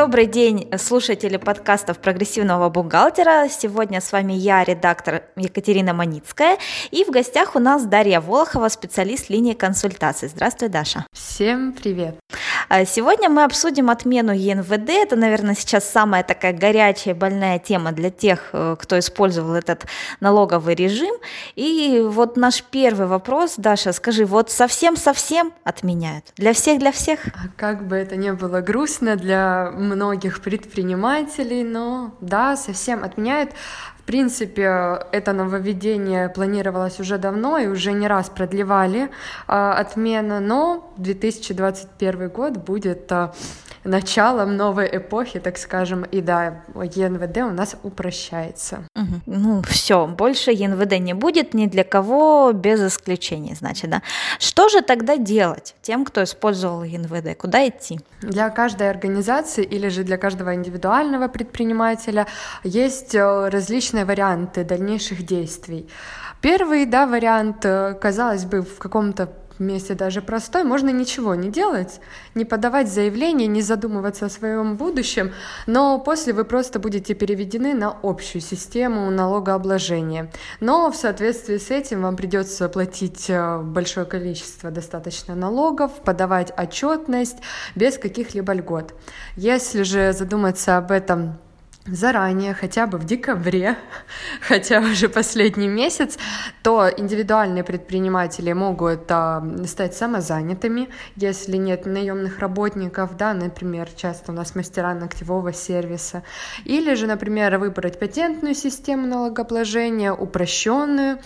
Добрый день, слушатели подкастов «Прогрессивного бухгалтера». Сегодня с вами я, редактор Екатерина Маницкая, и в гостях у нас Дарья Волохова, специалист линии консультаций. Здравствуй, Даша. Всем привет. А сегодня мы обсудим отмену ЕНВД. Это, наверное, сейчас самая такая горячая, больная тема для тех, э, кто использовал этот налоговый режим. И вот наш первый вопрос, Даша, скажи, вот совсем-совсем отменяют? Для всех, для всех? А как бы это ни было грустно для многих предпринимателей, но да, совсем отменяют. Принципе, это нововведение планировалось уже давно и уже не раз продлевали э, отмену, но 2021 год будет э, началом новой эпохи, так скажем, и да, ЕНВД у нас упрощается. Угу. Ну все, больше ЕНВД не будет ни для кого без исключений, значит, да. Что же тогда делать тем, кто использовал ЕНВД? Куда идти? Для каждой организации или же для каждого индивидуального предпринимателя есть э, различные варианты дальнейших действий. Первый, да, вариант, э, казалось бы, в каком-то месте даже простой, можно ничего не делать, не подавать заявление, не задумываться о своем будущем, но после вы просто будете переведены на общую систему налогообложения. Но в соответствии с этим вам придется платить э, большое количество достаточно налогов, подавать отчетность без каких-либо льгот. Если же задуматься об этом заранее, хотя бы в декабре, хотя уже последний месяц, то индивидуальные предприниматели могут а, стать самозанятыми, если нет наемных работников, да, например, часто у нас мастера ногтевого сервиса, или же, например, выбрать патентную систему налогообложения, упрощенную.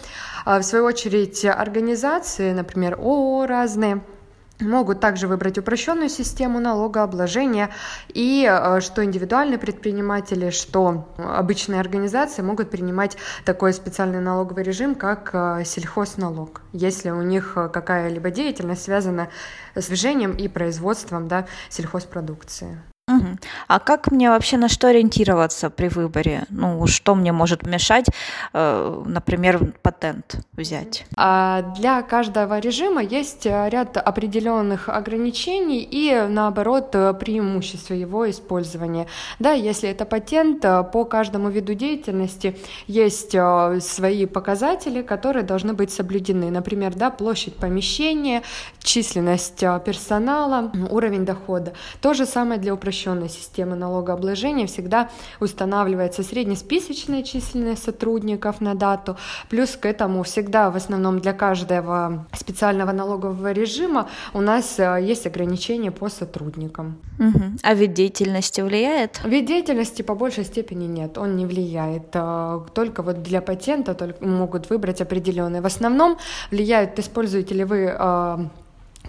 А, в свою очередь, организации, например, ООО разные – могут также выбрать упрощенную систему налогообложения и э, что индивидуальные предприниматели, что обычные организации могут принимать такой специальный налоговый режим, как э, сельхозналог, если у них какая-либо деятельность связана с движением и производством да, сельхозпродукции. Угу. А как мне вообще на что ориентироваться при выборе? Ну, что мне может мешать, э, например, патент взять? А для каждого режима есть ряд определенных ограничений и, наоборот, преимущества его использования. Да, если это патент, по каждому виду деятельности есть э, свои показатели, которые должны быть соблюдены. Например, да, площадь помещения, численность э, персонала, уровень дохода. То же самое для упрощенной системы налогообложения всегда устанавливается среднесписочная численность сотрудников на дату, плюс к этому всегда в основном для каждого специального налогового режима у нас э, есть ограничения по сотрудникам. Угу. А вид деятельности влияет? Вид деятельности по большей степени нет, он не влияет. Э, только вот для патента только могут выбрать определенные. В основном влияют, используете ли вы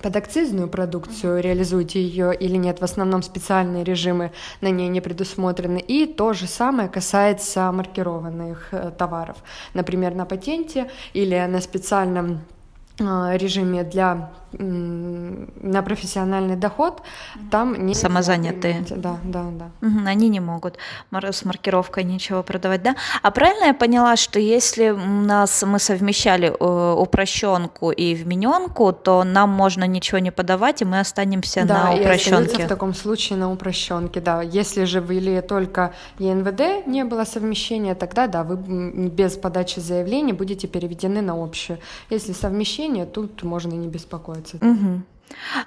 э, под акцизную продукцию, реализуете ее или нет, в основном специальные режимы на ней не предусмотрены. И то же самое касается маркированных э, товаров. Например, на патенте или на специальном режиме для на профессиональный доход, там не самозанятые. Да, да, да. Угу, они не могут с маркировкой ничего продавать, да? А правильно я поняла, что если у нас мы совмещали э, упрощенку и вмененку, то нам можно ничего не подавать, и мы останемся да, на упрощенке. в таком случае на упрощенке, да. Если же ввели только ЕНВД, не было совмещения, тогда да, вы без подачи заявления будете переведены на общую. Если совмещение, тут можно не беспокоиться. Угу.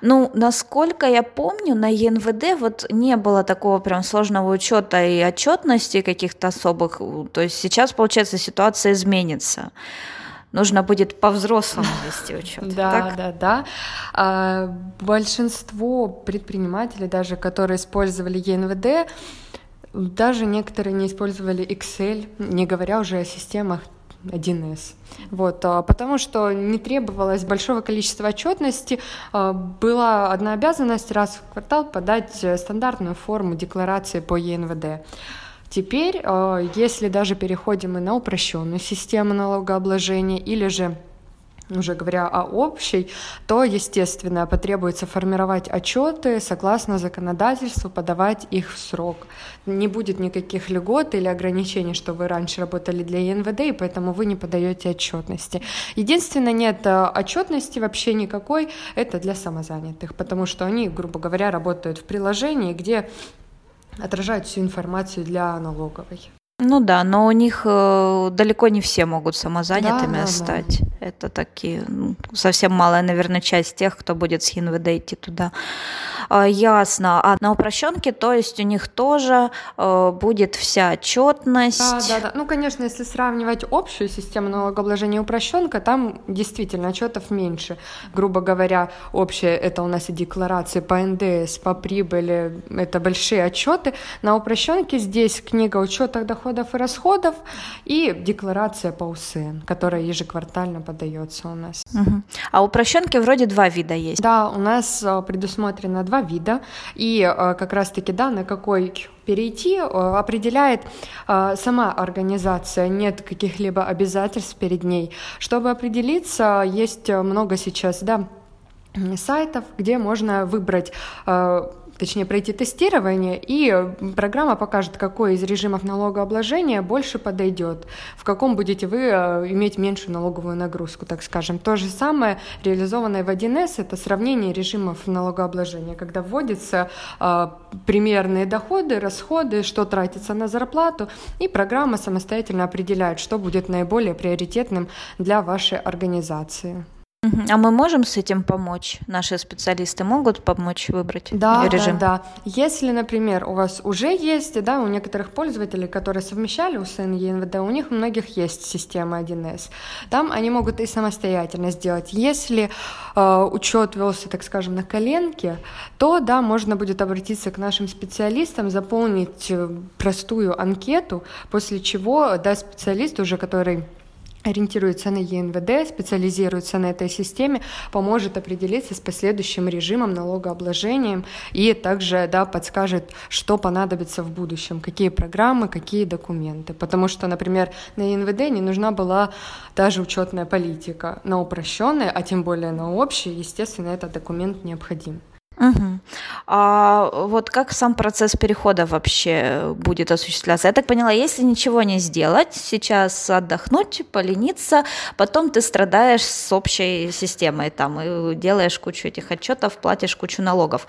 Ну, насколько я помню, на ЕНВД вот не было такого прям сложного учета и отчетности каких-то особых. То есть сейчас, получается, ситуация изменится. Нужно будет по-взрослому вести учет. Да, так? да, да. А, большинство предпринимателей, даже которые использовали ЕНВД, даже некоторые не использовали Excel, не говоря уже о системах 1С. Вот, а, потому что не требовалось большого количества отчетности, а, была одна обязанность раз в квартал подать э, стандартную форму декларации по ЕНВД. Теперь, а, если даже переходим мы на упрощенную систему налогообложения или же уже говоря о общей, то, естественно, потребуется формировать отчеты согласно законодательству, подавать их в срок. Не будет никаких льгот или ограничений, что вы раньше работали для ЕНВД, и поэтому вы не подаете отчетности. Единственное, нет э, отчетности вообще никакой, это для самозанятых, потому что они, грубо говоря, работают в приложении, где отражают всю информацию для налоговой. Ну да, но у них э, далеко не все могут самозанятыми да, да, стать. Да. Это такие ну, совсем малая, наверное, часть тех, кто будет с ХИНВД идти туда. Э, ясно. А на упрощенке, то есть у них тоже э, будет вся отчетность. Да, да, да. Ну, конечно, если сравнивать общую систему налогообложения и упрощенка, там действительно отчетов меньше. Грубо говоря, общее это у нас и декларации по НДС, по прибыли, это большие отчеты. На упрощенке здесь книга учета доходов доходов и расходов и декларация по УСН, которая ежеквартально подается у нас. Угу. А у прощенки вроде два вида есть. Да, у нас э, предусмотрено два вида, и э, как раз-таки, да, на какой перейти э, определяет сама организация, нет каких-либо обязательств перед ней. Чтобы определиться, есть много сейчас, да, сайтов, где можно выбрать точнее пройти тестирование, и программа покажет, какой из режимов налогообложения больше подойдет, в каком будете вы э, иметь меньшую налоговую нагрузку, так скажем. То же самое реализованное в 1С – это сравнение режимов налогообложения, когда вводятся э, примерные доходы, расходы, что тратится на зарплату, и программа самостоятельно определяет, что будет наиболее приоритетным для вашей организации. А мы можем с этим помочь? Наши специалисты могут помочь выбрать да, режим? Да, да. Если, например, у вас уже есть, да, у некоторых пользователей, которые совмещали УСН и ЕНВД, у них у многих есть система 1С. Там они могут и самостоятельно сделать. Если э, учет велся, так скажем, на коленке, то, да, можно будет обратиться к нашим специалистам, заполнить э, простую анкету, после чего, да, специалист уже, который ориентируется на ЕНВД, специализируется на этой системе, поможет определиться с последующим режимом налогообложением и также да, подскажет, что понадобится в будущем, какие программы, какие документы. Потому что, например, на ЕНВД не нужна была та же учетная политика. На упрощенной, а тем более на общей, естественно, этот документ необходим. Угу. А вот как сам процесс перехода вообще будет осуществляться? Я так поняла, если ничего не сделать, сейчас отдохнуть, полениться, потом ты страдаешь с общей системой там и делаешь кучу этих отчетов, платишь кучу налогов.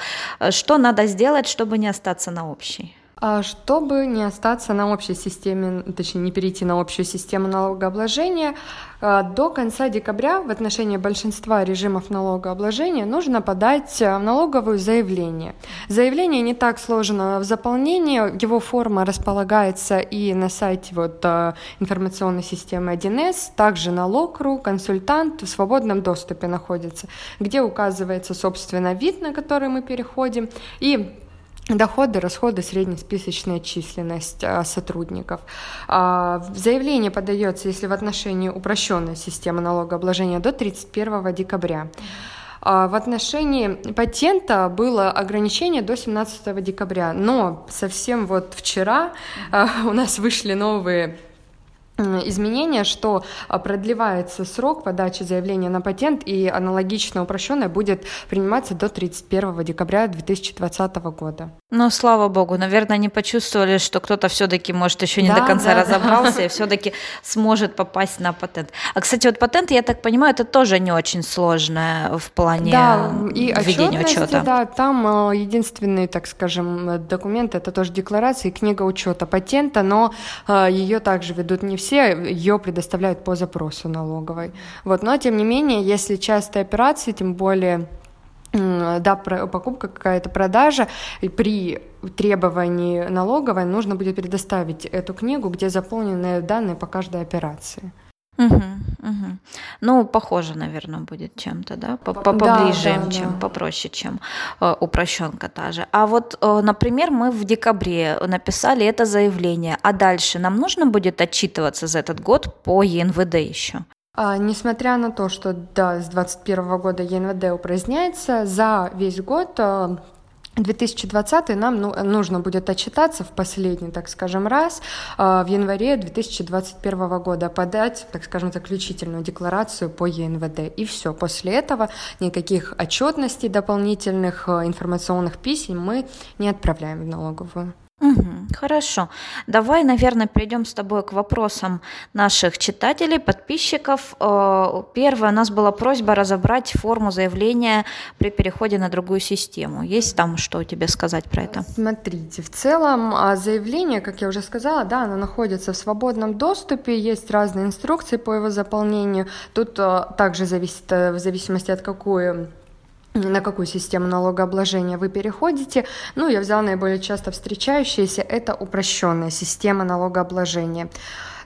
Что надо сделать, чтобы не остаться на общей? А чтобы не остаться на общей системе, точнее не перейти на общую систему налогообложения, а, до конца декабря в отношении большинства режимов налогообложения нужно подать а, налоговое заявление. Заявление не так сложно в заполнении, его форма располагается и на сайте вот, информационной системы 1С, также налог.ру, консультант в свободном доступе находится, где указывается, собственно, вид, на который мы переходим, и доходы, расходы, среднесписочная численность а, сотрудников. А, заявление подается, если в отношении упрощенной системы налогообложения, до 31 декабря. А, в отношении патента было ограничение до 17 декабря, но совсем вот вчера у нас вышли новые изменение, что а, продлевается срок подачи заявления на патент и аналогично упрощенное будет приниматься до 31 декабря 2020 года. Ну, слава богу, наверное, они почувствовали, что кто-то все-таки, может, еще не да, до конца да, разобрался да. и все-таки сможет попасть на патент. А, кстати, вот патент, я так понимаю, это тоже не очень сложное в плане да, и введения учета. Да, там а, единственный, так скажем, документ это тоже декларация и книга учета патента, но ее также ведут не все все ее предоставляют по запросу налоговой. Вот, но тем не менее, если частые операции, тем более да, покупка какая-то продажа, и при требовании налоговой нужно будет предоставить эту книгу, где заполнены данные по каждой операции. Угу, угу. Ну, похоже, наверное, будет чем-то, да, поближе да, да, чем, да. попроще, чем э, упрощенка та же. А вот, э, например, мы в декабре написали это заявление, а дальше нам нужно будет отчитываться за этот год по ЕНВД еще? А, несмотря на то, что да, с 2021 года ЕНВД упраздняется, за весь год э, 2020 нам ну, нужно будет отчитаться в последний, так скажем, раз э, в январе 2021 года, подать, так скажем, заключительную декларацию по ЕНВД. И все. После этого никаких отчетностей дополнительных, э, информационных писем мы не отправляем в налоговую. Мгм. Хорошо. Давай, наверное, перейдем с тобой к вопросам наших читателей, подписчиков. Э, Первое, у нас была просьба разобрать форму заявления при переходе на другую систему. Есть там что тебе сказать про это? Смотрите, в целом а, заявление, как я уже сказала, да, оно находится в свободном доступе, есть разные инструкции по его заполнению. Тут а, также зависит, э, в зависимости от какой на какую систему налогообложения вы переходите. Ну, я взяла наиболее часто встречающиеся, это упрощенная система налогообложения.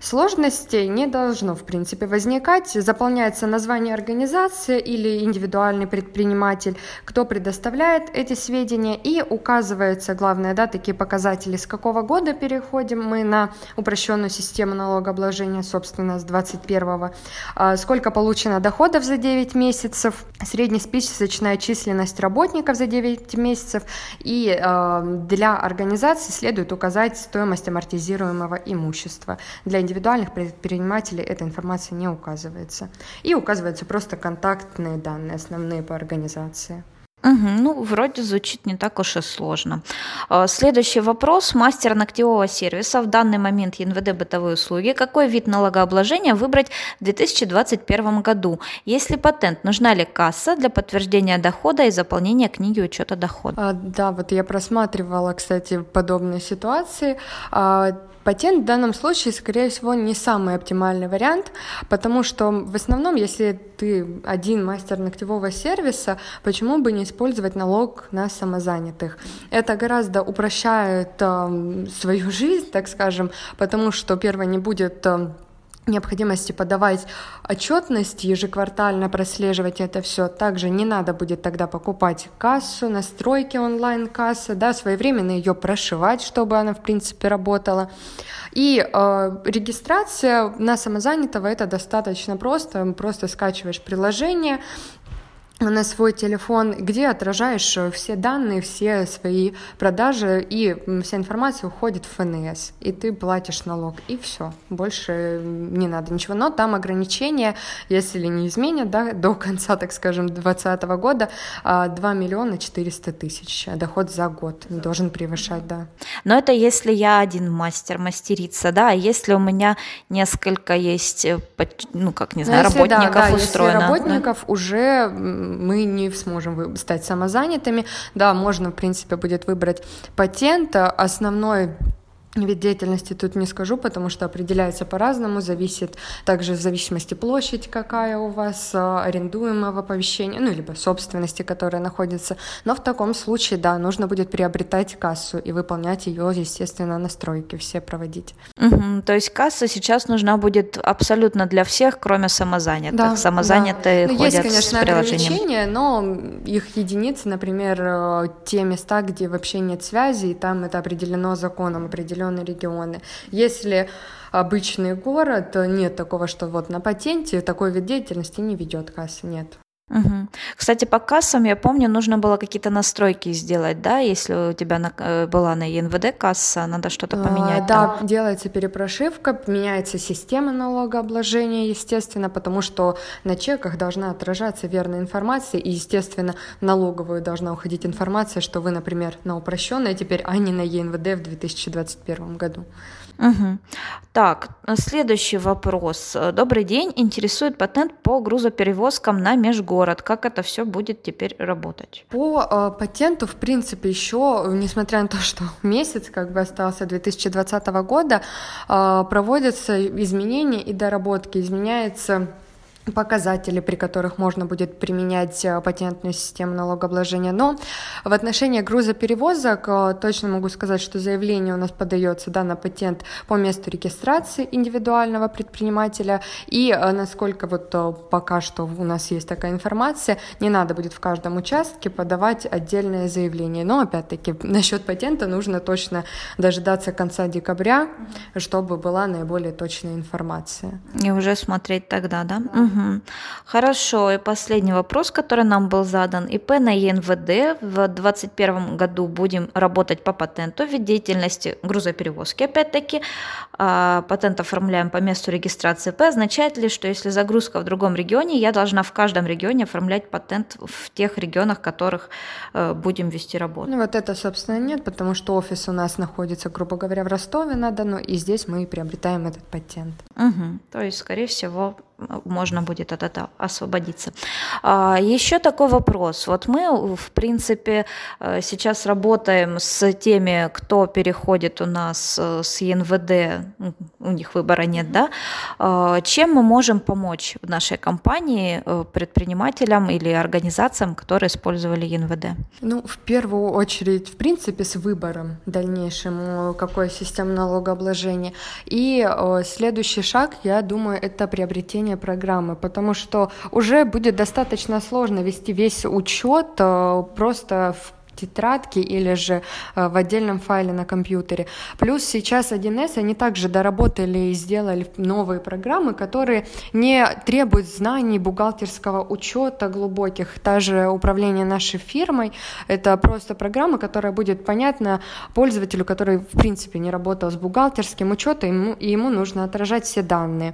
Сложностей не должно, в принципе, возникать. Заполняется название организации или индивидуальный предприниматель, кто предоставляет эти сведения, и указываются, главное, да, такие показатели, с какого года переходим мы на упрощенную систему налогообложения, собственно, с 21 а, сколько получено доходов за 9 месяцев, среднесписочная численность работников за 9 месяцев, и а, для организации следует указать стоимость амортизируемого имущества. Для индивидуальных предпринимателей эта информация не указывается. И указываются просто контактные данные, основные по организации. Угу, ну, вроде звучит не так уж и сложно. А, следующий вопрос. Мастер ногтевого сервиса. В данный момент ЕНВД бытовые услуги. Какой вид налогообложения выбрать в 2021 году? Если патент, нужна ли касса для подтверждения дохода и заполнения книги учета дохода? А, да, вот я просматривала, кстати, подобные ситуации. Патент в данном случае, скорее всего, не самый оптимальный вариант, потому что в основном, если ты один мастер ногтевого сервиса, почему бы не использовать налог на самозанятых? Это гораздо упрощает э, свою жизнь, так скажем, потому что, первое, не будет э, необходимости подавать отчетность, ежеквартально прослеживать это все. Также не надо будет тогда покупать кассу, настройки онлайн-кассы, да, своевременно ее прошивать, чтобы она, в принципе, работала. И э, регистрация на самозанятого это достаточно просто. Просто скачиваешь приложение, на свой телефон, где отражаешь э, все данные, все свои продажи, и вся информация уходит в ФНС, и ты платишь налог, и все, больше не надо ничего. Но там ограничения, если не изменят, да, до конца, так скажем, 2020 года 2 а, миллиона 400 тысяч, доход за год не должен превышать, да. Но это если я один мастер, мастерица, да, а если у меня несколько есть, э, ну, как, не знаю, если, работников да, да, устроено. Если работников да? уже мы не сможем стать самозанятыми. Да, можно, в принципе, будет выбрать патент. Основной Вид деятельности тут не скажу, потому что определяется по-разному, зависит также в зависимости площадь, какая у вас, а, арендуемого помещения, ну, либо собственности, которая находится. Но в таком случае, да, нужно будет приобретать кассу и выполнять ее, естественно, настройки все проводить. Угу, то есть касса сейчас нужна будет абсолютно для всех, кроме самозанятых. Да, Самозанятые да. Ну, ходят есть, конечно, с приложением. но их единицы, например, э, те места, где вообще нет связи, и там это определено законом, определено определенные регионы. Если обычный город, нет такого, что вот на патенте такой вид деятельности не ведет касса, нет. Угу. Кстати, по кассам, я помню, нужно было какие-то настройки сделать, да, если у тебя на, э, была на ЕНВД касса, надо что-то а, поменять. А, да, делается перепрошивка, меняется система налогообложения, естественно, потому что на чеках должна отражаться верная информация, и, естественно, налоговую должна уходить информация, что вы, например, на упрощенной теперь, а не на ЕНВД в 2021 году. Угу. Так, следующий вопрос. Добрый день. Интересует патент по грузоперевозкам на межгород. Как это все будет теперь работать? По э, патенту, в принципе, еще, несмотря на то, что месяц как бы остался 2020 года, э, проводятся изменения и доработки. Изменяется показатели, при которых можно будет применять э, патентную систему налогообложения. Но в отношении грузоперевозок э, точно могу сказать, что заявление у нас подается да, на патент по месту регистрации индивидуального предпринимателя. И э, насколько вот пока что у нас есть такая информация, не надо будет в каждом участке подавать отдельное заявление. Но опять-таки насчет патента нужно точно дожидаться конца декабря, чтобы была наиболее точная информация. И уже смотреть тогда, да? Угу. Угу. Хорошо. И последний вопрос, который нам был задан. ИП на ЕНВД в 2021 году будем работать по патенту, вид деятельности грузоперевозки, опять-таки. А, патент оформляем по месту регистрации ИП. Означает ли, что если загрузка в другом регионе, я должна в каждом регионе оформлять патент в тех регионах, в которых э, будем вести работу? Ну вот это, собственно, нет, потому что офис у нас находится, грубо говоря, в Ростове-на-Дону, и здесь мы приобретаем этот патент. Угу. То есть, скорее всего, можно будет от этого освободиться. А, еще такой вопрос. Вот мы, в принципе, э, сейчас работаем с теми, кто переходит у нас э, с ЕНВД, у них выбора нет, да? А, чем мы можем помочь в нашей компании э, предпринимателям или организациям, которые использовали ЕНВД? Ну, в первую очередь, в принципе, с выбором дальнейшим, какой система налогообложения. И следующий шаг, я думаю, это приобретение ведения программы, потому что уже будет достаточно сложно вести весь учет э, просто в тетрадке или же э, в отдельном файле на компьютере. Плюс сейчас 1С они также доработали и сделали новые программы, которые не требуют знаний бухгалтерского учета глубоких. Та же управление нашей фирмой — это просто программа, которая будет понятна пользователю, который в принципе не работал с бухгалтерским учетом, и ему нужно отражать все данные.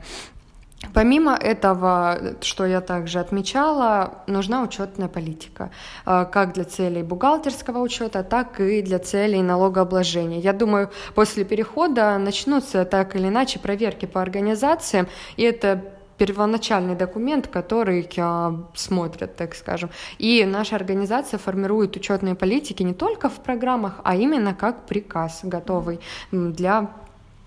Помимо этого, что я также отмечала, нужна учетная политика, э, как для целей бухгалтерского учета, так и для целей налогообложения. Я думаю, после перехода начнутся так или иначе проверки по организациям, и это первоначальный документ, который а, смотрят, так скажем. И наша организация формирует учетные политики не только в программах, а именно как приказ, готовый для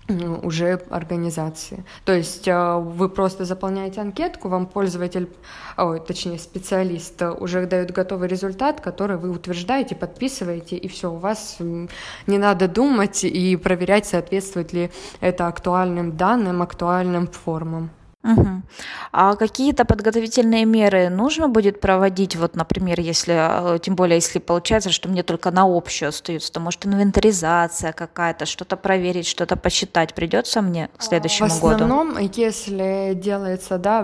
уже организации. То есть э, вы просто заполняете анкетку, вам пользователь, ой, точнее специалист э, уже дает готовый результат, который вы утверждаете, подписываете, и все, у вас не надо думать и проверять, соответствует ли это актуальным данным, актуальным формам. Угу. А какие-то подготовительные меры нужно будет проводить, вот, например, если, а, тем более, если получается, что мне только на общую остаются, то может инвентаризация какая-то, что-то проверить, что-то посчитать придется мне к следующему году? В основном, году? если делается, да,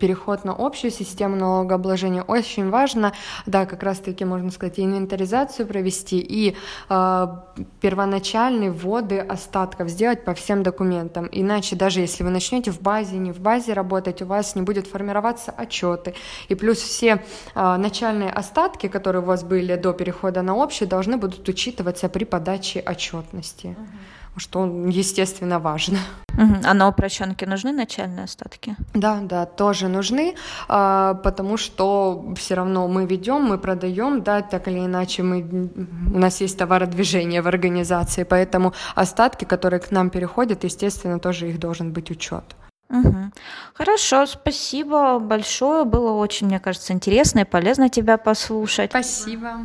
переход на общую систему налогообложения, очень важно, да, как раз-таки, можно сказать, инвентаризацию провести и э, первоначальные вводы остатков сделать по всем документам, иначе даже если вы начнете в базе, не в базе, базе работать, у вас не будет формироваться отчеты. И плюс все а, начальные остатки, которые у вас были до перехода на общий, должны будут учитываться при подаче отчетности. Угу что, естественно, важно. А на упрощенке нужны начальные остатки? Да, да, тоже нужны, а, потому что все равно мы ведем, мы продаем, да, так или иначе мы, у нас есть товародвижение в организации, поэтому остатки, которые к нам переходят, естественно, тоже их должен быть учет. Угу. Хорошо, спасибо большое. Было очень, мне кажется, интересно и полезно тебя послушать. Спасибо.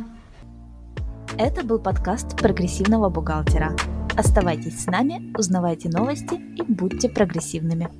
Это был подкаст прогрессивного бухгалтера. Оставайтесь с нами, узнавайте новости и будьте прогрессивными.